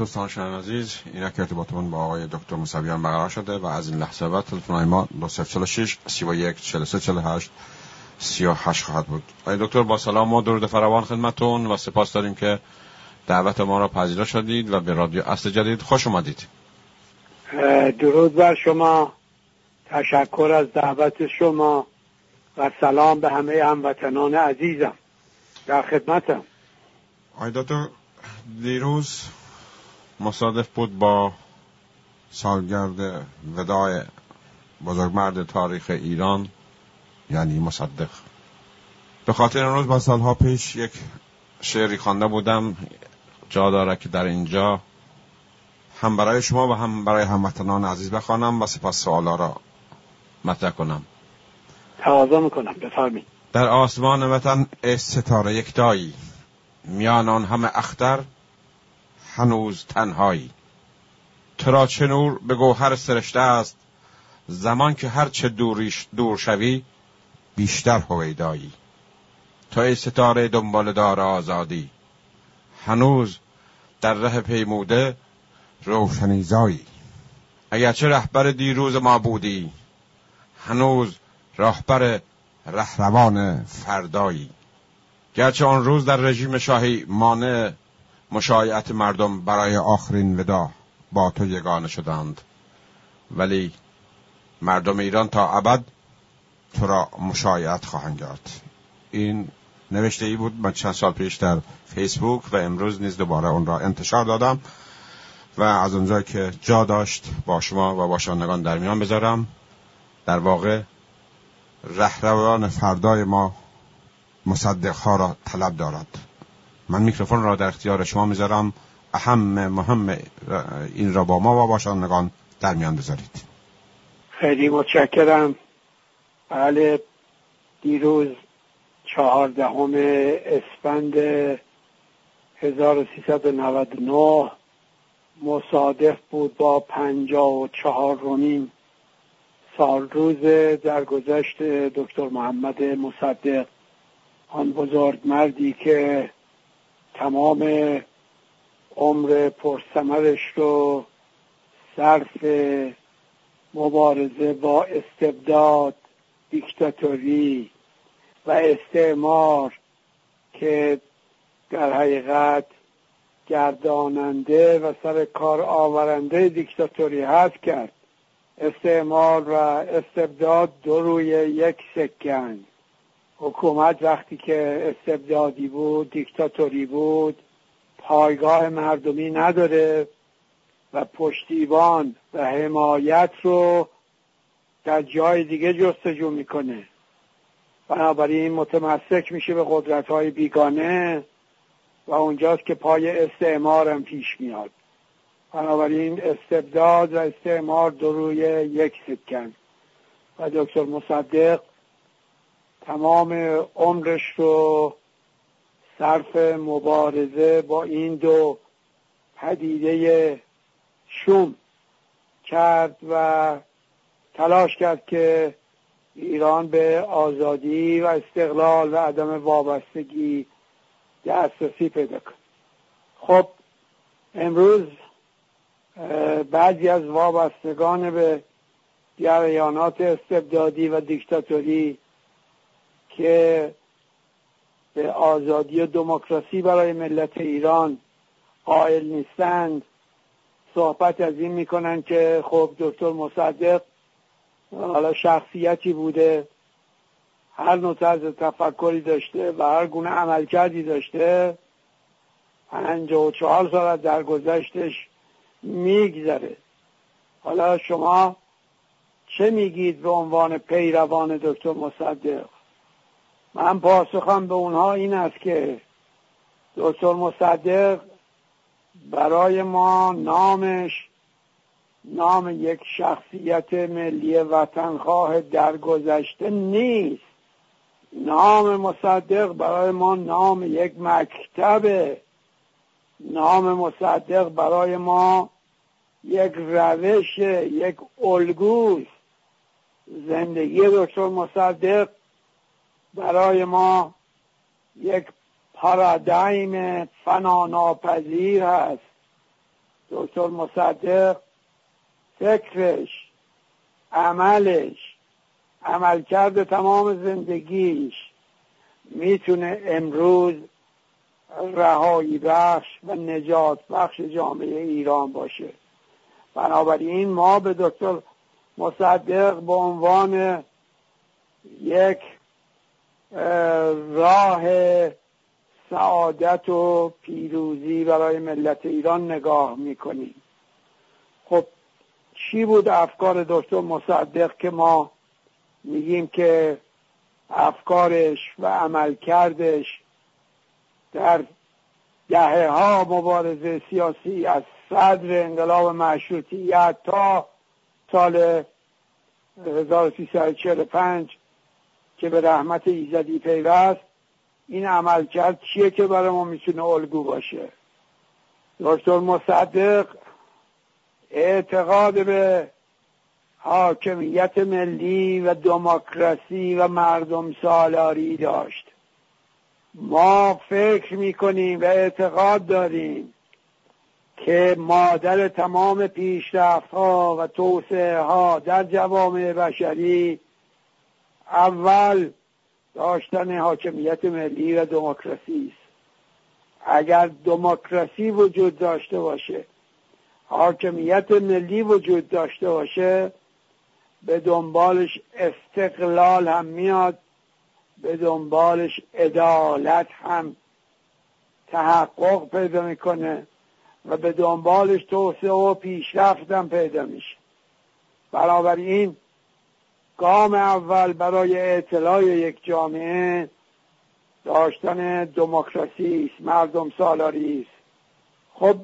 دوستان شنوان عزیز این که ارتباطمون با آقای دکتر موسویان برقرار شده و از این لحظه بعد تلفن ما 2046 31 43 48 38 خواهد بود. آقای دکتر با سلام و درود فراوان خدمتون و سپاس داریم که دعوت ما را پذیرا شدید و به رادیو اصل جدید خوش اومدید. درود بر شما تشکر از دعوت شما و سلام به همه هموطنان عزیزم. در خدمتم. آقای دکتر دیروز مصادف بود با سالگرد وداع بزرگمرد تاریخ ایران یعنی مصدق. به خاطر روز با سالها پیش یک شعری خوانده بودم جا داره که در اینجا هم برای شما و هم برای هموطنان عزیز بخوانم و سپس سوالا را مطرح کنم. تقاضا می‌کنم بفرمایید. در آسمان وطن ستاره یکتایی میان آن همه اختر هنوز تنهایی. ترا چه نور به گوهر سرشته است؟ زمان که هر چه دوریش دور شوی بیشتر هویدایی. تا ای ستاره دنبال دار آزادی. هنوز در ره پیموده روشنیزایی اگرچه رهبر دیروز ما بودی هنوز راهبر رهروان فردایی. گرچه آن روز در رژیم شاهی مانع مشایعت مردم برای آخرین ودا با تو یگانه شدند. ولی مردم ایران تا ابد تو را مشایعت خواهند کرد این نوشته ای بود من چند سال پیش در فیسبوک و امروز نیز دوباره اون را انتشار دادم و از اونجا که جا داشت با شما و با شانگان در میان بذارم. در واقع رهروان فردای ما مصدقها را طلب دارد. من میکروفون را در اختیار شما می‌ذارم. اهم مهم این را با ما و با شانگان در میان بذارید. خیلی متشکرم. بله دیروز چهاردهم اسفند 1399 مصادف بود با پنجاه و چهار رومین سال روز درگذشت دکتر محمد مصدق. آن بزرگ مردی که تمام عمر پرسمرش رو صرف مبارزه با استبداد دیکتاتوری و استعمار که در حقیقت گرداننده و سر کار آورنده دیکتاتوری هست کرد. استعمار و استبداد دو روی یک سکن حکومت وقتی که استبدادی بود دیکتاتوری بود پایگاه مردمی نداره و پشتیبان و حمایت رو در جای دیگه جستجو می‌کنه. بنابراین متمسک میشه به قدرت های بیگانه و اونجاست که پای استعمار هم پیش میاد. بنابراین استبداد و استعمار دو روی یک سکن. و دکتر مصدق تمام عمرش رو صرف مبارزه با این دو پدیده شوم کرد و تلاش کرد که ایران به آزادی و استقلال و عدم وابستگی دسترسی پیدا کنه. خب امروز بعضی از وابستگان به جریانات استبدادی و دیکتاتوری که به آزادی و دموکراسی برای ملت ایران قائل نیستند. صحبت از این می‌کنن که خب دکتر مصدق حالا شخصیتی بوده هر نوع طرز تفکری داشته و هر گونه عملکردی داشته. پنجاه و چهار سال از درگذشتش میگذره. حالا شما چه میگید به عنوان پیروان دکتر مصدق؟ من پاسخم به اونها این است که دکتر مصدق برای ما نامش نام یک شخصیت ملی وطنخواه درگذشته نیست. نام مصدق برای ما نام یک مکتب. نام مصدق برای ما یک روش یک الگوست. زندگی دکتر مصدق برای ما یک پارادایم فناناپذیر است. دکتر مصدق فکرش عملش عملکرد تمام زندگیش می‌تونه امروز رهایی بخش و نجات بخش جامعه ایران باشه. بنابراین ما به دکتر مصدق به عنوان یک راه سعادت و پیروزی برای ملت ایران نگاه می‌کنیم. خب چی بود افکار دکتر مصدق که ما میگیم که افکارش و عملکردش در دهه ها مبارزه سیاسی از صدر انقلاب مشروطیت تا سال 1345 که به رحمت ایزدی پیوست این عمل کرد چیه که برای ما می‌تونه الگو باشه؟ دکتر مصدق اعتقاد به حاکمیت ملی و دموکراسی و مردم سالاری داشت. ما فکر می‌کنیم و اعتقاد داریم که مادر تمام پیشرفت ها و توسعه ها در جوامع بشری اول داشتن حاکمیت ملی و دموکراسی است. اگر دموکراسی وجود داشته باشه حاکمیت ملی وجود داشته باشه به دنبالش استقلال هم میاد به دنبالش عدالت هم تحقق پیدا می‌کنه و به دنبالش توسعه و پیشرفت هم پیدا میشه. این گام اول برای اطلاع یک جامعه داشتن دموکراسی است مردم سالاری است. خب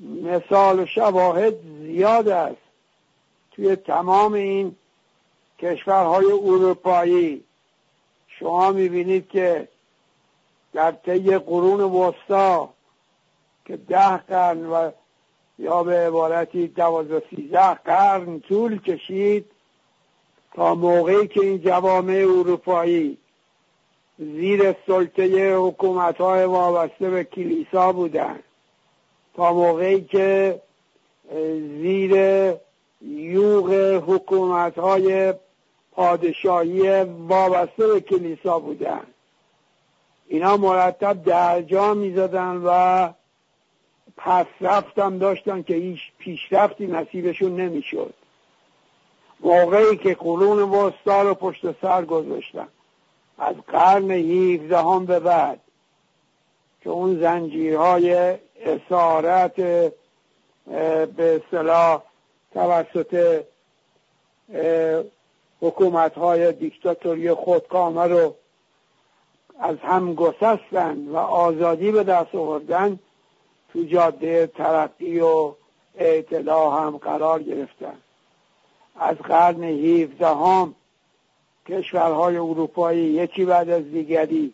مثال و شواهد زیاد است توی تمام این کشورهای اروپایی. شما می‌بینید که در طی قرون وسطا که ده قرن و یا به عبارتی دوازده سیزده قرن طول کشید تا موقعی که این جوامع اروپایی زیر سلطه حکومت های وابسته به کلیسا بودن تا موقعی که زیر یوغ حکومت های پادشاهی وابسته به کلیسا بودن اینا مرتب درجا می‌زدن و پس رفتم داشتن که هیچ پیشرفتی نصیبشون نمی‌شد. موقعی که قرون وسطا رو پشت سر گذاشتن. از قرن هیفدهم به بعد که اون زنجیرهای اسارت به اصطلاح توسط حکومت های دیکتاتوری خودکامه رو از هم گسستن و آزادی به دست آوردن تو جاده ترقی و اطلاع هم قرار گرفتن. از قرن 17 هم کشورهای اروپایی یکی بعد از دیگری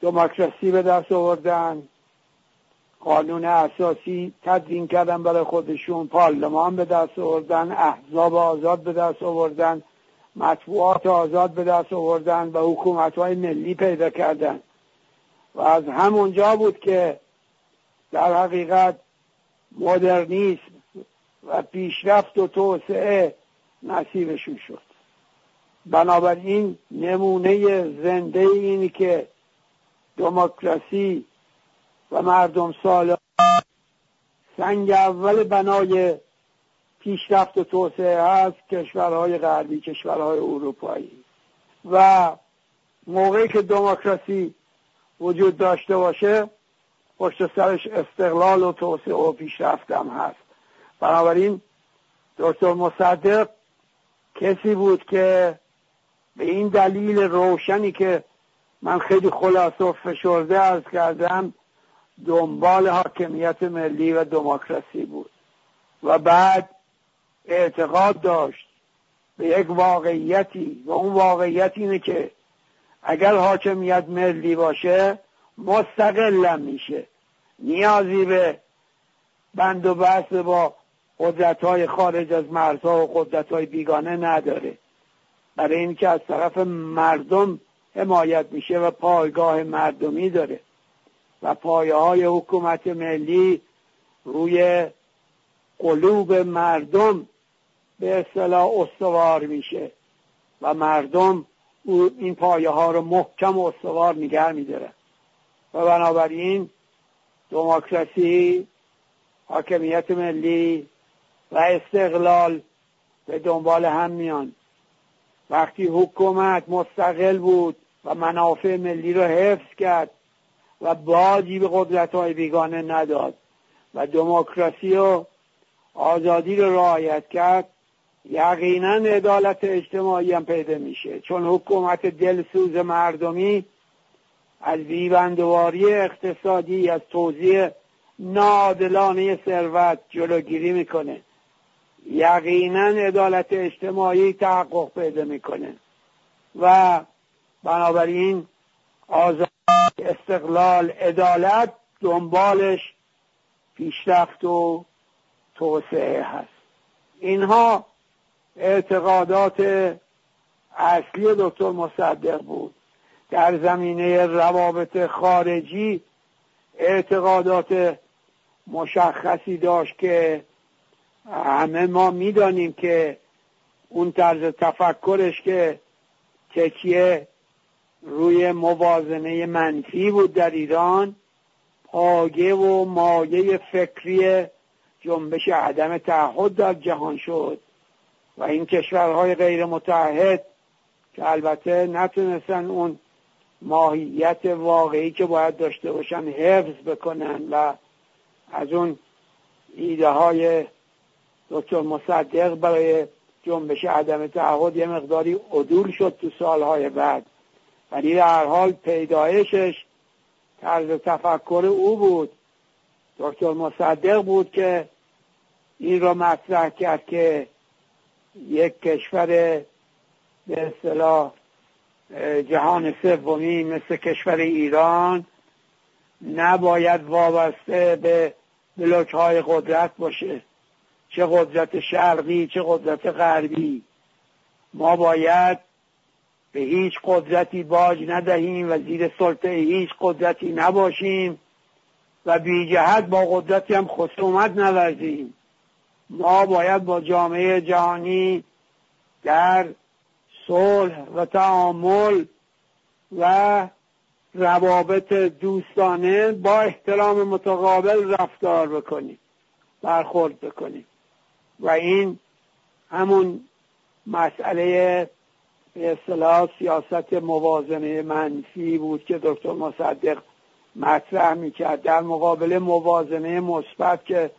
دموکراسی به دست آوردن. قانون اساسی تدوین کردن برای خودشون. پارلمان به دست آوردن. احزاب آزاد به دست آوردن. مطبوعات آزاد به دست آوردن و حکومت های ملی پیدا کردن. و از همونجا بود که در حقیقت مدرنیسم و پیشرفت و توسعه نصیبشون شد. بنابراین نمونه زنده اینی که دموکراسی و مردم سال سنگ اول بنای پیشرفت و توسعه هست کشورهای غربی کشورهای اروپایی. و موقعی که دموکراسی وجود داشته باشه پشت سرش استقلال و توسعه و پیشرفت هم هست. بنابراین دکتر مصدق کسی بود که به این دلیل روشنی که من خیلی خلاصه و فشرده ارز کردم دنبال حاکمیت ملی و دموکراسی بود و بعد اعتقاد داشت به یک واقعیتی و اون واقعیت اینه که اگر حاکمیت ملی باشه مستقلم میشه. نیازی به بند و بحث با قدرت های خارج از مرزها و قدرت های بیگانه نداره. برای اینکه از طرف مردم حمایت میشه و پایگاه مردمی داره. و پایه های حکومت ملی روی قلوب مردم به اصطلاح استوار میشه. و مردم این پایه ها رو محکم و استوار نگر میداره و بنابراین دموکراسی حاکمیت ملی و استقلال به دنبال هم میان. وقتی حکومت مستقل بود و منافع ملی رو حفظ کرد و بازی به قدرت های بیگانه نداد و دموکراسی و آزادی رو رعایت کرد یقینا عدالت اجتماعی هم پیدا میشه. چون حکومت دلسوز مردمی از بیبندواری اقتصادی از توزیع نادلانه ثروت جلوگیری می‌کنه. یقینا عدالت اجتماعی تحقق پیدا می‌کنه. و بنابراین آزاد استقلال عدالت دنبالش پیشرفت و توسعه هست. اینها اعتقادات اصلی دکتر مصدق بود. در زمینه روابط خارجی اعتقادات مشخصی داشت که همه ما می‌دانیم که اون طرز تفکرش که تکیه روی موازنه منفی بود در ایران پاگه و مایه فکری جنبش عدم تعهد در جهان شد. و این کشورهای غیر متحد که البته نتونستن اون ماهیت واقعی که باید داشته باشن حفظ بکنن و از اون ایده های دکتر مصدق برای جنبش عدم تعهد یه مقداری عدول شد تو سالهای بعد. ولی در حال پیدایشش طرز تفکر او بود. دکتر مصدق بود که این را مطرح کرد که یک کشور به اصطلاح جهان سومی مثل کشور ایران نباید وابسته به بلوک های قدرت باشه. چه قدرت شرقی چه قدرت غربی. ما باید به هیچ قدرتی باج ندهیم و زیر سلطه هیچ قدرتی نباشیم و بی جهت با قدرتی هم خصومت نورزیم. ما باید با جامعه جهانی در صلح و تعامل و روابط دوستانه با احترام متقابل رفتار بکنیم برخورد بکنیم. و این همون مسئله به اصطلاح سیاست موازنه منفی بود که دکتر مصدق مطرح می‌کرد. در مقابل موازنه مثبت که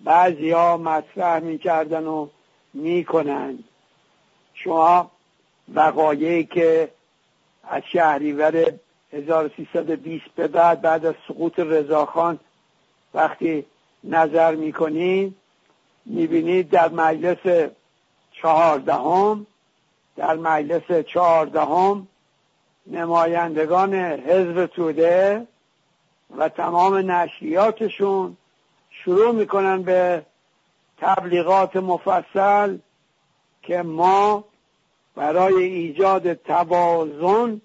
بعضی ها مطرح می‌کردن و می‌کنند شما وقایعی که از شهریور 1320 به بعد بعد از سقوط رضاخان وقتی نظر می‌کنید می‌بینید در مجلس چهاردهم در مجلس چهاردهم نمایندگان حزب توده و تمام نشریاتشون شروع می‌کنن به تبلیغات مفصل که ما برای ایجاد توازن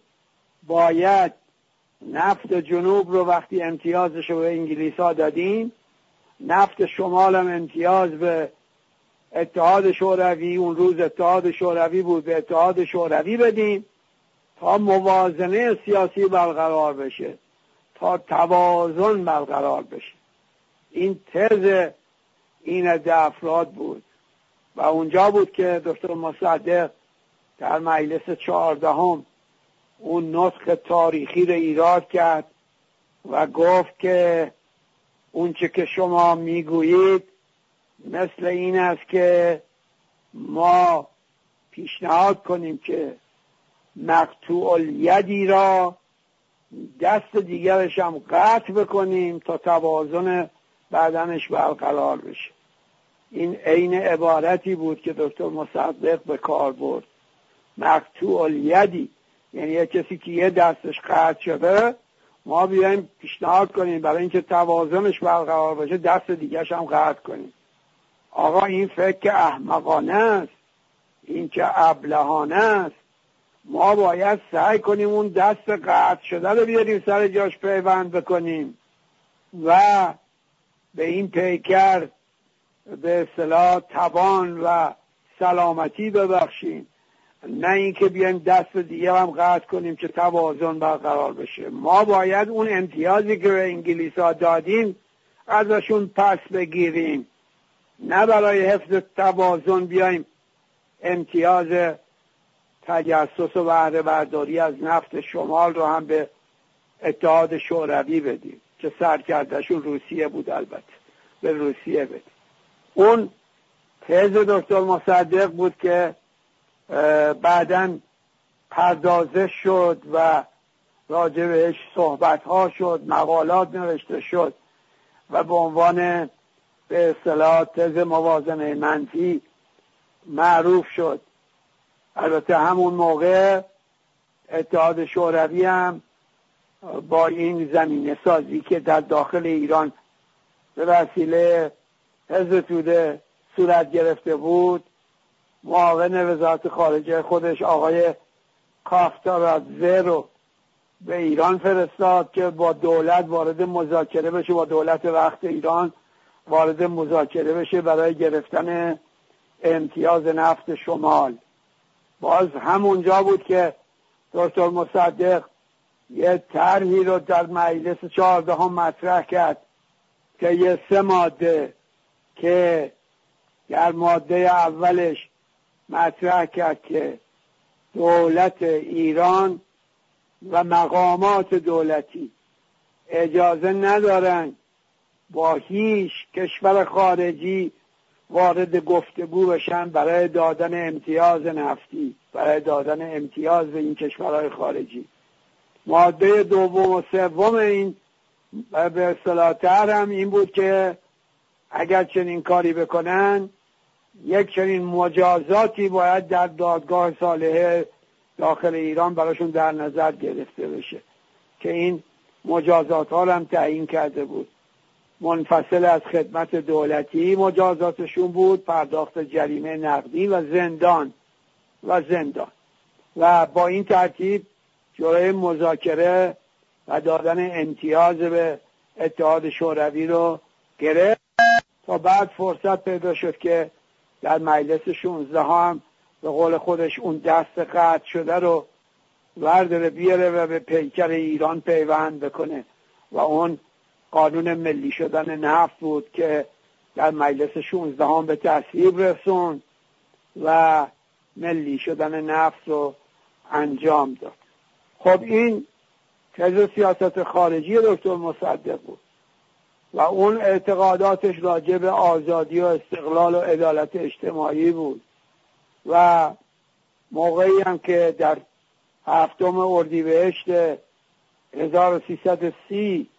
باید نفت جنوب رو وقتی امتیازش رو به انگلیس ها دادیم نفت شمال هم امتیاز به اتحاد شوروی اون روز اتحاد شوروی بود به اتحاد شوروی بدیم تا موازنه سیاسی برقرار بشه تا توازن برقرار بشه. این تز این ده افراد بود. و اونجا بود که دکتر مصدق در مجلس چهاردهم اون نسخ تاریخی رو ایراد کرد و گفت که اونچه که شما می‌گویید مثل این است که ما پیشنهاد کنیم که مقتوع الیدی را دست دیگرش هم قطع بکنیم تا توازن بدنش برقرار بشه. این عین عبارتی بود که دکتر مصدق به کار برد. مقتوع الیدی یعنی یه کسی که یه دستش قطع شده ما بیایم پیشنهاد کنیم برای اینکه توازنش برقرار باشه دست دیگرش هم قطع کنیم. آقا این فکر احمقانه است. این که ابلهانه است. ما باید سعی کنیم اون دست قطع شده رو بیاریم سر جاش پیوند بکنیم و به این پیکر به اصطلاح توان و سلامتی ببخشیم. نه اینکه بیایم دست دیگه هم قطع کنیم که توازن برقرار بشه. ما باید اون امتیازی که به انگلیس ها دادیم ازشون پس بگیریم. نه برای حفظ توازن بیایم امتیاز تجسس و بهره برداری از نفت شمال رو هم به اتحاد شوروی بدیم که سرکردشون روسیه بود البته. به روسیه بدیم. اون تز دکتر مصدق بود که بعدا پردازش شد و راجع بهش صحبت ها شد مقالات نوشته شد و به عنوان به اصطلاح تز موازنه منفی معروف شد. البته همون موقع اتحاد شوروی هم با این زمینه سازی که در داخل ایران به وسیله حزب توده صورت گرفته بود معاون وزارت خارجه خودش آقای کافتارادزه رو به ایران فرستاد که با دولت وارد مذاکره بشه با دولت وقت ایران وارد مذاکره بشه برای گرفتن امتیاز نفت شمال. باز همونجا بود که دکتر مصدق یه طرحی رو در مجلس چهاردهم مطرح کرد که یه سه ماده که در ماده اولش مطرح کرد که دولت ایران و مقامات دولتی اجازه ندارن با هیچ کشور خارجی وارد گفتگو بشن برای دادن امتیاز نفتی برای دادن امتیاز به این کشورهای خارجی. ماده دوم و سوم این به اصطلاح هم این بود که اگر چنین کاری بکنن یک چنین مجازاتی باید در دادگاه صالحه داخل ایران براشون در نظر گرفته بشه. که این مجازات ها هم تعیین کرده بود. منفصل از خدمت دولتی مجازاتشون بود پرداخت جریمه نقدی و زندان و زندان. و با این ترتیب جلوی مذاکره و دادن امتیاز به اتحاد شوروی رو گرفت. تا بعد فرصت پیدا شد که در مجلس 16 هم به قول خودش اون دست قطع شده رو ورداره بیاره و به پیکر ایران پیوند بکنه. و اون قانون ملی شدن نفت بود که در مجلس 16 هم به تصویب رسون و ملی شدن نفت رو انجام داد. خب این تز سیاست خارجی دکتر مصدق بود. و اون اعتقاداتش راجع به آزادی و استقلال و عدالت اجتماعی بود. و موقعی هم که در هفتم اردیبهشت 1330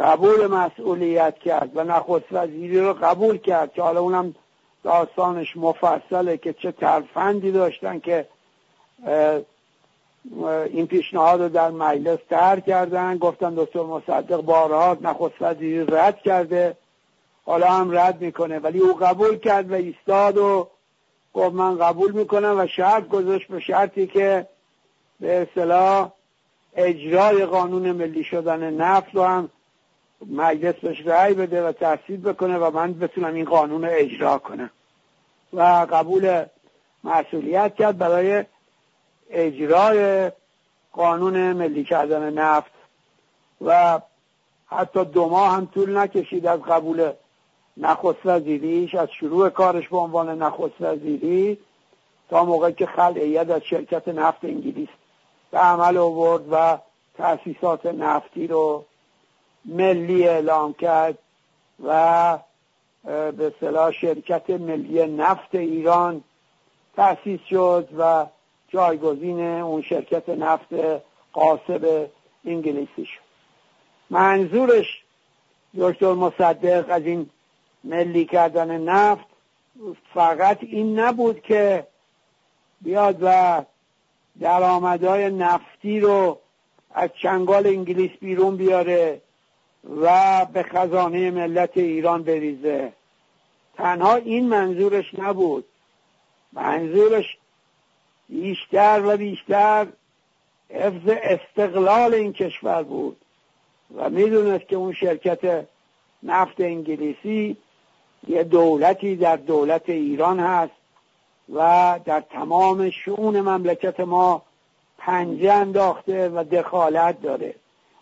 قبول مسئولیت کرد و نخست وزیری رو قبول کرد که حالا اونم داستانش مفصله که چه ترفندی داشتن که این پیشنهاد رو در مجلس تر کردن. گفتن دکتر مصدق بارها نخست وزیری رد کرده. حالا هم رد می‌کنه. ولی او قبول کرد و ایستاد و گفت من قبول می‌کنم و شرط گذاشت به شرطی که به اصطلاح اجرای قانون ملی شدن نفت رو هم مجلس بهش رأی بده و تصویب بکنه و من بتونم این قانون رو اجرا کنم. و قبول مسئولیت کرد برای اجرای قانون ملی کردن نفت و حتی دو ماه هم طول نکشید از قبول نخست وزیریش از شروع کارش به عنوان نخست وزیری تا موقعی که خلعیت از شرکت نفت انگلیس به عمل آورد و تأسیسات نفتی رو ملی اعلام کرد و به صلاح شرکت ملی نفت ایران تأسیس شد و جایگزین اون شرکت نفت قاسب انگلیسی شد منظورش دکتر مصدق از این ملی کردن نفت فقط این نبود که بیاد و درآمدهای نفتی رو از چنگال انگلیس بیرون بیاره و به خزانه ملت ایران بریزه. تنها این منظورش نبود. منظورش بیشتر و بیشتر حفظ استقلال این کشور بود. و می‌دونست که اون شرکت نفت انگلیسی یه دولتی در دولت ایران هست و در تمام شعون مملکت ما پنجه انداخته و دخالت داره.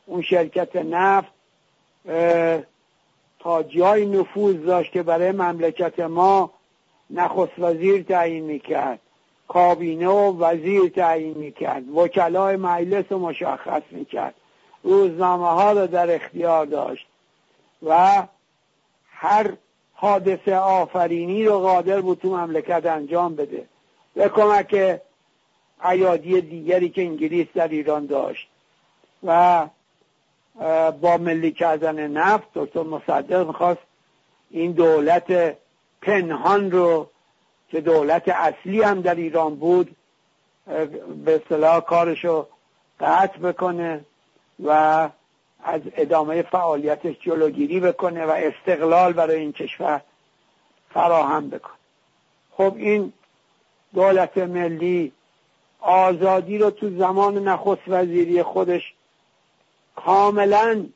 اون شرکت نفت تا جای نفوذ داشت که برای مملکت ما نخست وزیر تعیین می‌کرد. کابینه و وزیر تعیین می‌کرد. وکلای مجلس رو مشخص می‌کرد. روزنامه ها رو در اختیار داشت و هر حادثه آفرینی رو قادر بود تو مملکت انجام بده. به کمک ایادی دیگری که انگلیس در ایران داشت و با ملی کردن نفت دکتر مصدق می‌خواست این دولت پنهان رو که دولت اصلی هم در ایران بود به اصطلاح کارشو قطع بکنه و از ادامه فعالیتش جلوگیری بکنه و استقلال برای این کشور فراهم بکنه. خب این دولت ملی آزادی رو تو زمان نخست وزیری خودش کاملا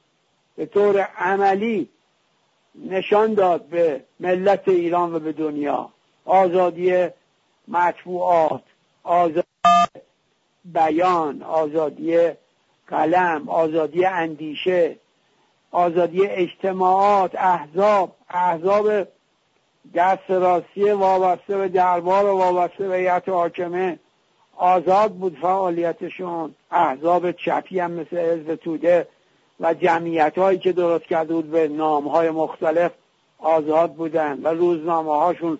به طور عملی نشان داد به ملت ایران و به دنیا. آزادی مطبوعات آزادی بیان آزادی قلم آزادی اندیشه آزادی اجتماعات احزاب احزاب دست راستی وابسته به دربار و وابسته به هیئت حاکمه. آزاد بود فعالیتشون احزاب چپی هم مثل حزب توده و جمعیت هایی که درست کرده بود به نام های مختلف آزاد بودن و روزنامه هاشون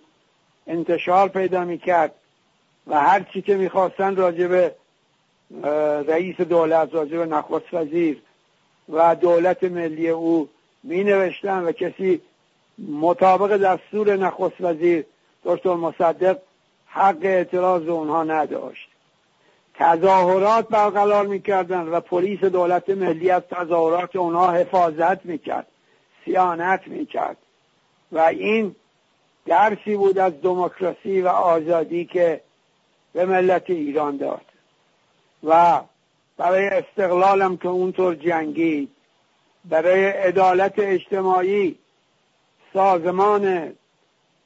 انتشار پیدا می‌کرد و هر چی که می‌خواستن راجب رئیس دولت راجب نخست وزیر و دولت ملی او می نوشتن و کسی مطابق دستور نخست وزیر دکتر مصدق حق اعتراض اونها نداشت. تظاهرات برقرار می‌کردن و پلیس دولت ملی از تظاهرات اونها حفاظت می‌کرد سیانت می‌کرد و این درسی بود از دموکراسی و آزادی که به ملت ایران داد. و برای استقلالم که اونطور جنگید برای عدالت اجتماعی سازمان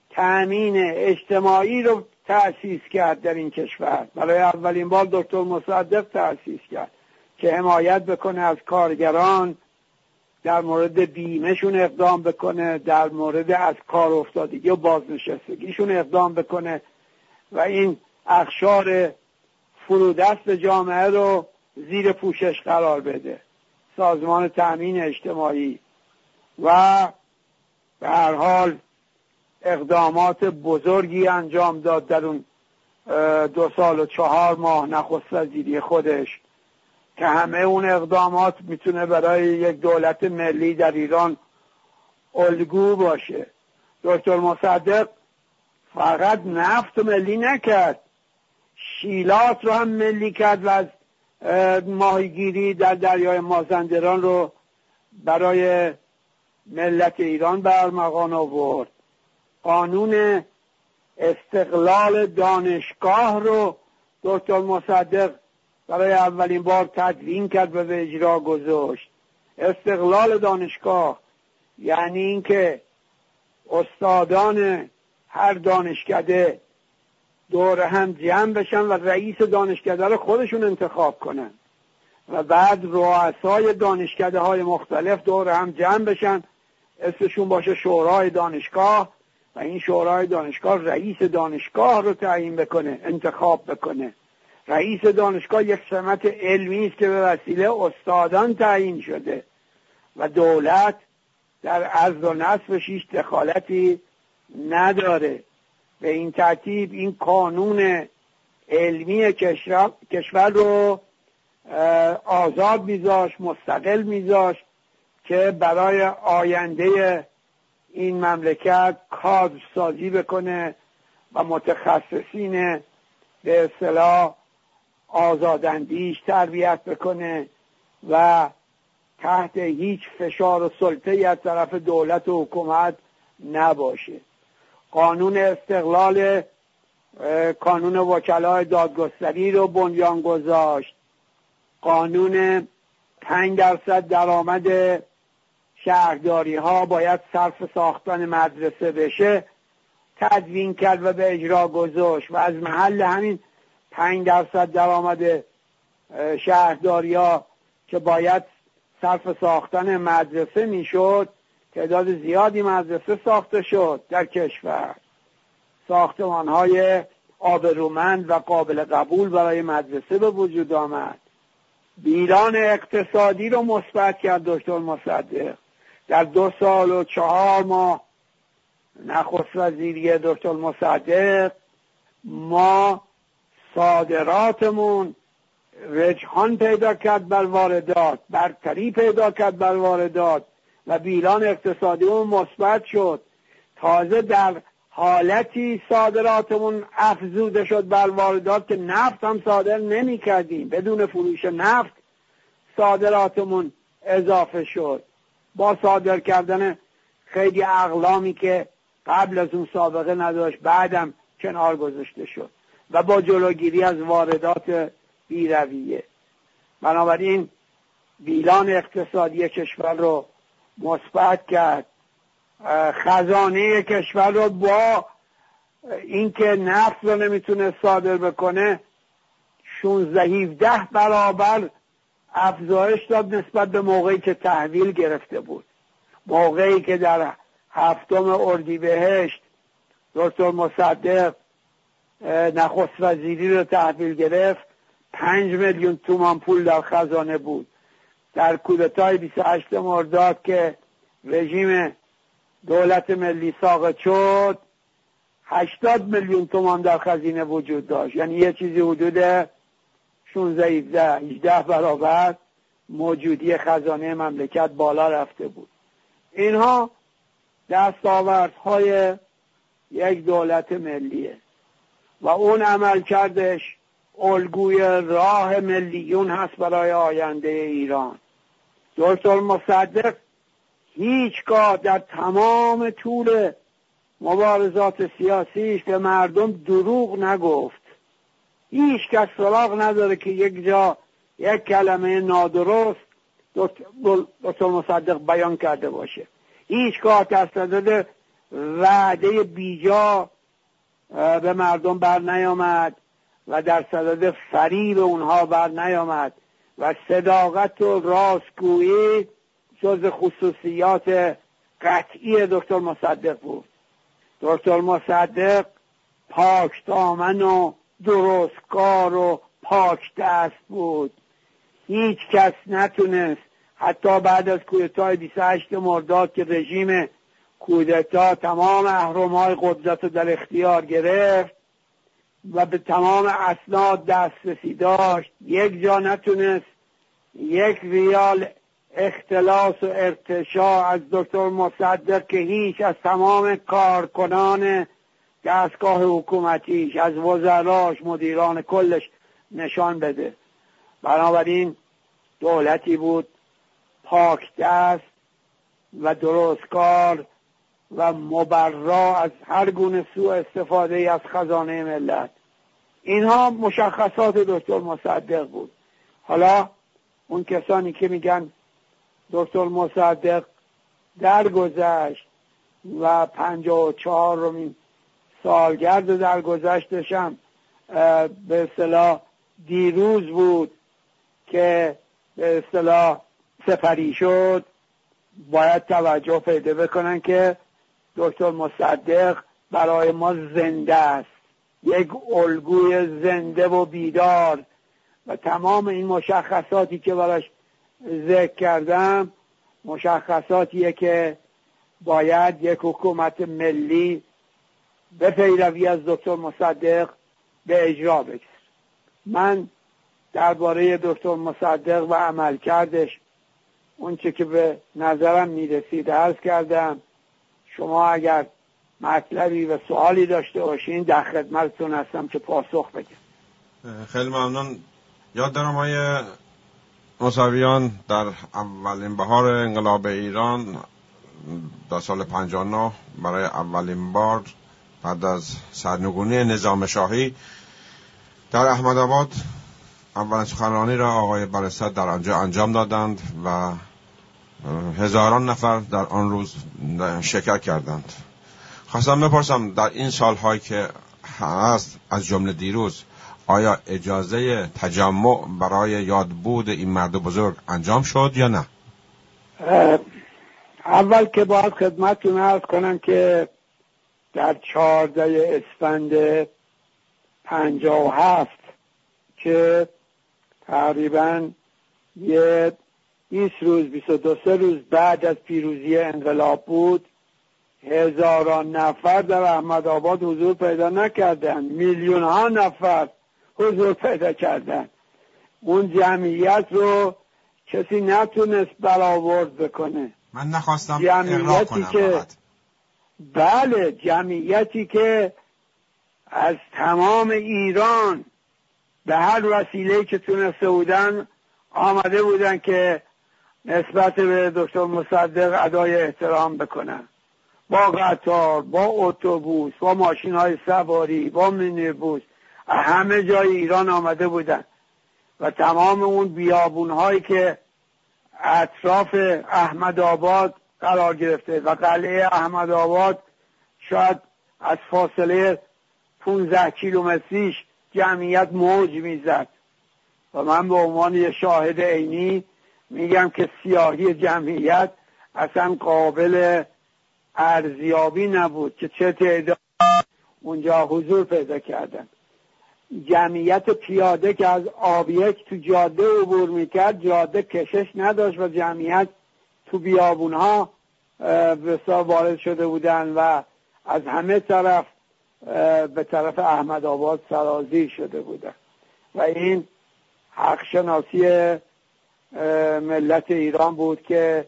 تأمین اجتماعی رو تأسیس کرد در این کشور. برای اولین بار دکتر مصدق تأسیس کرد که حمایت بکنه از کارگران در مورد بیمهشون اقدام بکنه در مورد از کار افتادگی و بازنشستگیشون اقدام بکنه و این اخشار فرودست جامعه رو زیر پوشش قرار بده. سازمان تأمین اجتماعی و به هر حال اقدامات بزرگی انجام داد در اون دو سال و چهار ماه نخست وزیری خودش. که همه اون اقدامات می‌تونه برای یک دولت ملی در ایران الگو باشه. دکتر مصدق فقط نفت ملی نکرد. شیلات رو هم ملی کرد و از ماهیگیری در دریای مازندران رو برای ملت ایران برمغان آورد. قانون استقلال دانشگاه رو دکتر مصدق برای اولین بار تدوین کرد و به اجرا گذاشت. استقلال دانشگاه یعنی اینکه استادان هر دانشکده دور هم جمع بشن و رئیس دانشکده رو خودشون انتخاب کنن. و بعد رؤسای دانشکده های مختلف دور هم جمع بشن. اسمشون باشه شورای دانشگاه و این شورای دانشگاه رئیس دانشگاه رو تعیین بکنه انتخاب بکنه. رئیس دانشگاه یک سمت علمی است که به وسیله استادان تعیین شده و دولت در عرض و نصفش هیچ دخالتی نداره. به این ترتیب این قانون علمی کشور رو آزاد میذاش مستقل میذاش که برای آینده این مملکت کادر سازی بکنه و متخصصین به اصطلاح آزاداندیش تربیت بکنه و تحت هیچ فشار و سلطه از طرف دولت و حکومت نباشه. قانون استقلال قانون وکلای دادگستری رو بنیان گذاشت. قانون پنج درصد درآمد شهرداری ها باید صرف ساختن مدرسه بشه. تدوین کرد و به اجرا گذاشت. و از محل همین پنج درصد درآمد شهرداری که باید صرف ساختن مدرسه می‌شد تعداد زیادی مدرسه ساخته شد در کشور. ساختمان های آبرومند و قابل قبول برای مدرسه به وجود آمد. بیران اقتصادی رو مثبت کرد دکتر مصدق. در دو سال و چهار ماه نخست وزیری دکتر مصدق ما صادراتمون رجحان پیدا کرد بر واردات برتری پیدا کرد بر واردات و بیلان اقتصادیمون مثبت شد. تازه در حالتی صادراتمون افزوده شد بر واردات که نفت هم صادر نمی کردیم. بدون فروش نفت صادراتمون اضافه شد. با صادر کردن خیلی اقلامی که قبل از اون سابقه نداشت بعدم کنار گذاشته شد. و با جلوگیری از واردات بیرویه. بنابراین بیلان اقتصادی کشور رو مثبت کرد. خزانه کشور رو با اینکه نفت رو نمی‌تونه صادر بکنه 16 17 برابر افزایش داد نسبت به موقعی که تحویل گرفته بود. موقعی که در هفتم اردیبهشت دکتر مصدق نخست وزیری رو تحویل گرفت. پنج میلیون تومان پول در خزانه بود. در کودتای 28 مرداد که رژیم دولت ملی ساقط شد هشتاد میلیون تومان در خزینه وجود داشت. یعنی یه چیزی حدود 16 17 18 برابر موجودی خزانه مملکت بالا رفته بود. اینها دستاوردهای یک دولت ملیه. و اون عمل کردش الگوی راه ملیون هست برای آینده ایران. دکتر مصدق هیچگاه در تمام طول مبارزات سیاسیش به مردم دروغ نگفت. هیچ کس سراغ نداره که یک جا یک کلمه نادرست دکتر مصدق بیان کرده باشه. هیچگاه در صدد وعده بیجا به مردم بر نیامد و در صدد فریب اونها بر نیامد و صداقت و راستگویی جز خصوصیات قطعی دکتر مصدق بود. دکتر مصدق پاک دامن و درستکار و پاک دست بود. هیچ کس نتونست حتی بعد از کودتای 28 مرداد که رژیم کودتا تمام اهرمهای قدرت رو در اختیار گرفت و به تمام اسناد دسترسی داشت یک جا نتونست یک ریال اختلاس و ارتشا از دکتر مصدق که هیچ از تمام کارکنان دستگاه حکومتیش از وزراش مدیران کلش نشان بده. بنابراین دولتی بود پاک دست و درستکار و مبرا از هر گونه سوء استفاده از خزانه ملت. اینها مشخصات دکتر مصدق بود. حالا اون کسانی که میگن دکتر مصدق درگذشت و پنجاه و چهار رومین سالگرد درگذشتشم به اصطلاح دیروز بود که به اصطلاح سفری شد. باید توجه پیدا بکنن که دکتر مصدق برای ما زنده است. یک الگوی زنده و بیدار. و تمام این مشخصاتی که براش ذکر کردم مشخصاتیه که باید یک حکومت ملی به پیروی از دکتر مصدق به اجرا بکشه من درباره دکتر مصدق و عمل کردش اونچه که به نظرم می‌رسید عرض کردم. شما اگر مطلبی و سوالی داشته باشین در خدمتتون هستم که پاسخ بگم خیلی ممنون. یاد دارم های مساویان در اولین بهار انقلاب ایران در سال 59 برای اولین بار بعد از سرنگونی نظام شاهی در احمد اولین سخنرانی را آقای برستد در آنجا انجام دادند و هزاران نفر در آن روز شرکت کردند. خواستم بپرسم در این سالهایی که هست از جمله دیروز آیا اجازه تجمع برای یادبود این مرد بزرگ انجام شد یا نه؟ اول که باید خدمتتون ارز کنم که در چهارده اسفند پنجاه و هفت که تقریبا یه 20 روز 22 سه روز بعد از پیروزی انقلاب بود هزاران نفر در احمد آباد حضور پیدا نکردن میلیون ها نفر حضور پیدا کردن اون جمعیت رو کسی نتونست برآورد بکنه. من نخواستم جمعیتی که بله جمعیتی که از تمام ایران به هر وسیله که تونسته بودن آمده بودن که نسبت به دکتر مصدق ادای احترام بکنن با قطار با اتوبوس با ماشین های سواری با مینیبوس همه جای ایران آمده بودن. و تمام اون بیابون هایی که اطراف احمد آباد قرار گرفته و قلعه احمد آباد شاید از فاصله 15 کیلومتریش جمعیت موج می‌زد. و من به عنوان یه شاهد عینی میگم که سیاهی جمعیت اصلا قابل ارزیابی نبود که چه تعداد اونجا حضور پیدا کردن. جمعیت پیاده که از آبیک تو جاده عبور می‌کرد جاده کشش نداشت و جمعیت تو بیابون ها وارد شده بودن و از همه طرف به طرف احمد آباد سرازیر شده بودن. و این حق شناسی ملت ایران بود که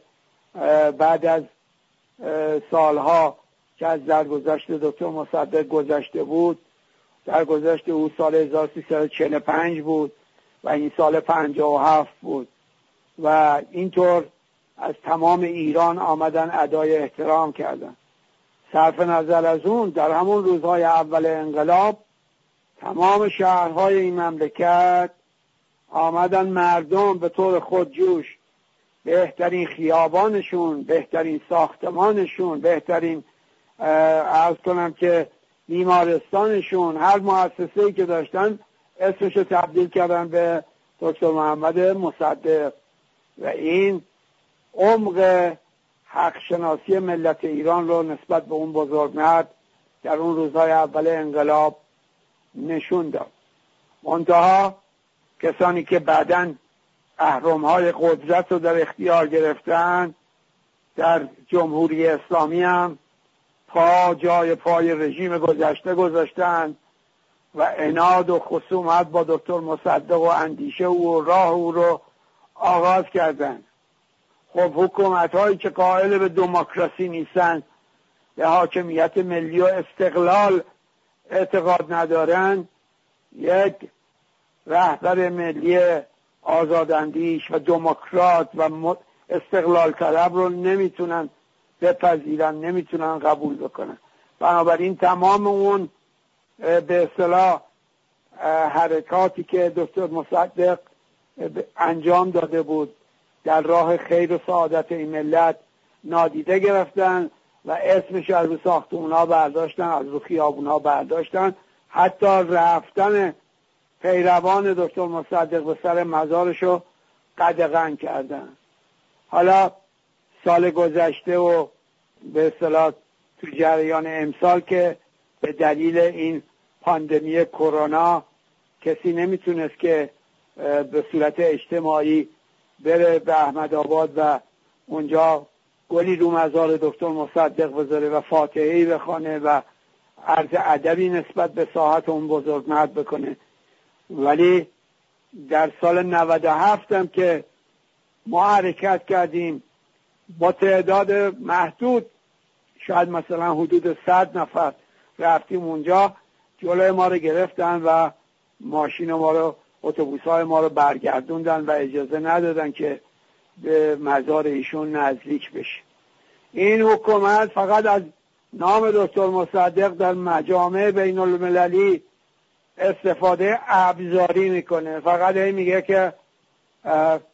بعد از سالها که از درگذشت دکتر مصدق گذشته بود در گذشت او سال 1345 بود و این سال 57 بود. و اینطور از تمام ایران آمدن ادای احترام کردن. صرف نظر از اون در همون روزهای اول انقلاب تمام شهرهای این مملکت آمدن مردم به طور خودجوش بهترین خیابانشون بهترین ساختمانشون بهترین ارز کنم که بیمارستانشون هر مؤسسه که داشتن اسمش رو تبدیل کردن به دکتر محمد مصدق. و این عمق حق شناسی ملت ایران رو نسبت به اون بزرگمرد در اون روزهای اول انقلاب نشون داد. منتها کسانی که بعدا های قدرت رو در اختیار گرفتن در جمهوری اسلامی هم پا جای پای رژیم گذشته گذاشتن و اناد و خصومت با دکتر مصدق و اندیشه و راه او رو آغاز کردن. خب حکومت هایی که قائل به دموکراسی نیستن به حاکمیت ملی و استقلال اعتقاد ندارن یک رهبر ملی آزاداندیش و دموکرات و استقلال طلب رو نمی‌تونن بپذیرن نمی‌تونن قبول بکنن. بنابراین تمام اون به اصطلاح حرکاتی که دکتر مصدق انجام داده بود در راه خیر و سعادت این ملت نادیده گرفتن و اسمش از رو ساختمون ها برداشتن از رو خیابون ها برداشتن. حتی رفتن پیروان دکتر مصدق به سر مزارشو قدغن کردن. حالا سال گذشته و به اصطلاح تو جریان امسال که به دلیل این پاندمی کرونا کسی نمی‌تونست که به صورت اجتماعی بره به احمد آباد و اونجا گلی رو مزار دکتر مصدق بذاره و فاتحه بخوانه و عرض ادبی نسبت به ساحت اون بزرگ بکنه. ولی در سال 97 هم که ما حرکت کردیم با تعداد محدود شاید مثلا حدود صد نفر رفتیم اونجا جلوی ما رو گرفتن و ماشین ما رو اتوبوس های ما رو برگردوندن و اجازه ندادن که به مزار ایشون نزدیک بشه. این حکومت فقط از نام دکتر مصدق در مجامع بین المللی استفاده ابزاری می‌کنه. فقط این میگه که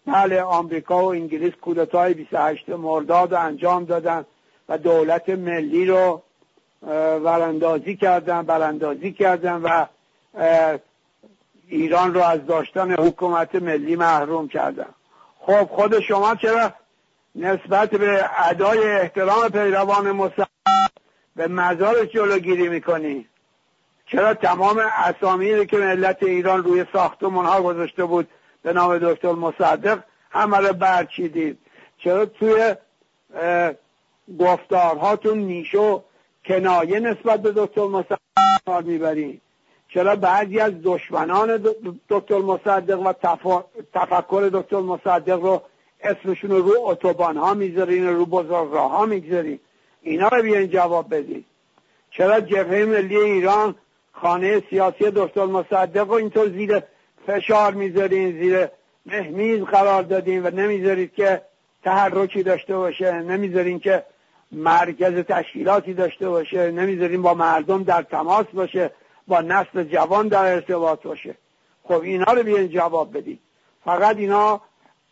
بله آمریکا و انگلیس کودتای 28 مرداد انجام دادن و دولت ملی رو وراندازی کردن براندازی کردن و ایران رو از داشتن حکومت ملی محروم کردن. خب خود شما چرا نسبت به ادای احترام پیروان مسلمان به مزار جلوگیری می‌کنی؟ چرا تمام اسامی که ملت ایران روی ساختمون ها گذاشته بود به نام دکتر مصدق همه رو برچیدید. چرا توی گفتارهاتون نیشو کنایه نسبت به دکتر مصدق می‌برید چرا بعضی از دشمنان دکتر مصدق و تفکر دکتر مصدق رو اسمشون رو اتوبان ها می‌ذارین رو بزرگ راه ها می‌گذارین؟ اینا رو بیاین جواب بدید. چرا جبهه ملی ایران خانه سیاسی دکتر مصدق رو اینطور زیر فشار می‌ذارین زیر مهمیز قرار دادین و نمی‌ذارید که تحرکی داشته باشه نمی‌ذارین که مرکز تشکیلاتی داشته باشه نمی‌ذارین با مردم در تماس باشه با نسل جوان در ارتباط باشه. خب اینا رو بیاین جواب بدید فقط اینا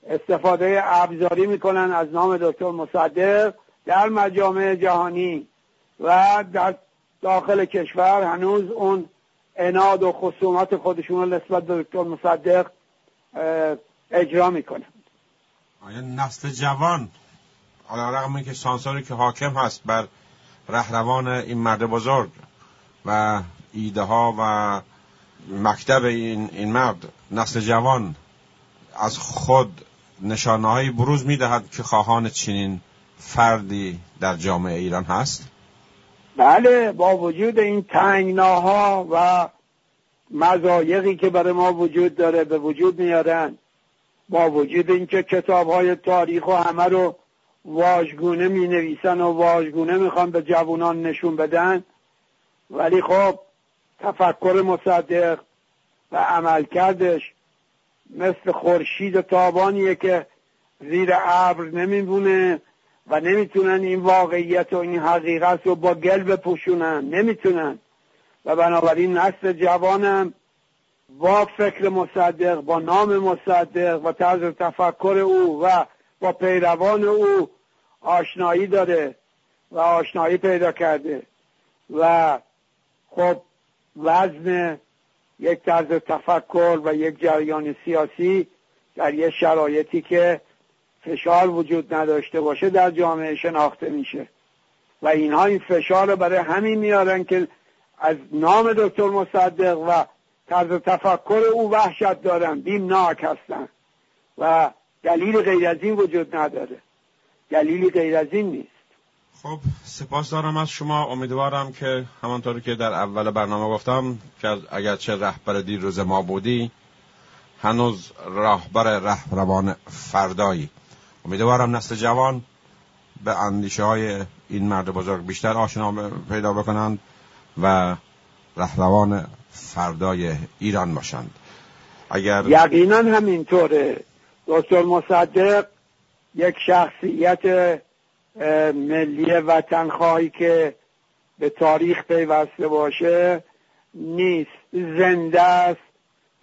استفاده ابزاری می‌کنن از نام دکتر مصدق در مجامع جهانی و در داخل کشور هنوز اون اناد و خصومات خودشون نسبت به دکتر مصدق اجرا می‌کنن آیا نسل جوان علا رقم اینکه سانساری که حاکم هست بر رهروان این مرد بزرگ و ایده ها و مکتب این, این مرد نسل جوان از خود نشانه بروز می‌دهد که خواهان چنین فردی در جامعه ایران هست؟ بله با وجود این تنگناها و مزایقی که برای ما وجود داره به وجود میارن با وجود اینکه کتاب های تاریخ و همه رو واژگونه می نویسن و واژگونه می‌خوان به جوانان نشون بدن ولی خب تفکر مصدق و عملکردش مثل خورشید تابانیه که زیر ابر نمیبونه. و نمی‌تونن این واقعیت و این حقیقت رو با گل بپوشونن. نمی‌تونن. و بنابراین نسل جوانم با فکر مصدق با نام مصدق و طرز تفکر او و با پیروان او آشنایی داره و آشنایی پیدا کرده. و خب وزن یک طرز تفکر و یک جریان سیاسی در یک شرایطی که فشار وجود نداشته باشه در جامعه شناخته میشه. و اینها این فشار رو برای همین میارن که از نام دکتر مصدق و طرز تفکر او وحشت دارن. بیمناک هستن. و دلیل غیر از این وجود نداره. دلیلی غیر از این نیست. خب سپاس دارم از شما. امیدوارم که همانطوری که در اول برنامه گفتم که اگرچه رهبر روز ما بودی هنوز راهبر رهبروان فردایی. امیدوارم نسل جوان به اندیشه های این مرد بزرگ بیشتر آشنا پیدا بکنند و رهروان فردای ایران باشند. اگر یقینا همینطوره. دکتر مصدق یک شخصیت ملی وطن خواهی که به تاریخ پیوسته باشه نیست. زنده است.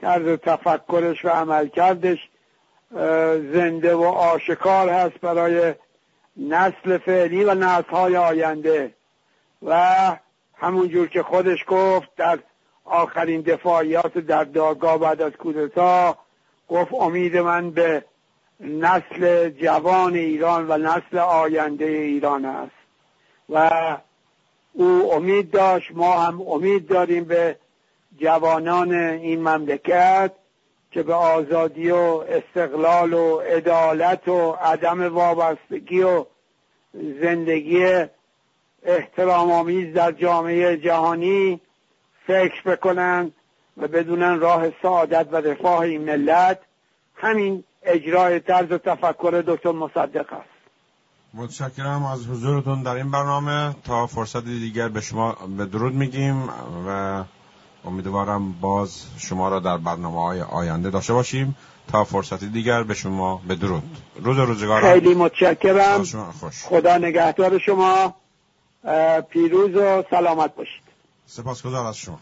طرز تفکرش و عملکردش زنده و آشکار هست برای نسل فعلی و های آینده. و همونجور که خودش گفت در آخرین دفاعیات در دادگاه بعد از کودتا گفت امید من به نسل جوان ایران و نسل آینده ایران است. و او امید داشت ما هم امید داریم به جوانان این مملکت. که به آزادی و استقلال و عدالت و عدم وابستگی و زندگی احترام آمیز در جامعه جهانی فکر بکنن و بدونن راه سعادت و رفاه این ملت همین اجرای طرز و تفکر دکتر مصدق است. متشکرم از حضورتون در این برنامه. تا فرصت دیگر به شما به درود میگیم و امیدوارم باز شما را در برنامه های آینده داشته باشیم تا فرصتی دیگر به شما به درود. روز روزگار خیلی متشکرم. خدا نگهدار شما. پیروز و سلامت باشید. سپاسگزار از شما.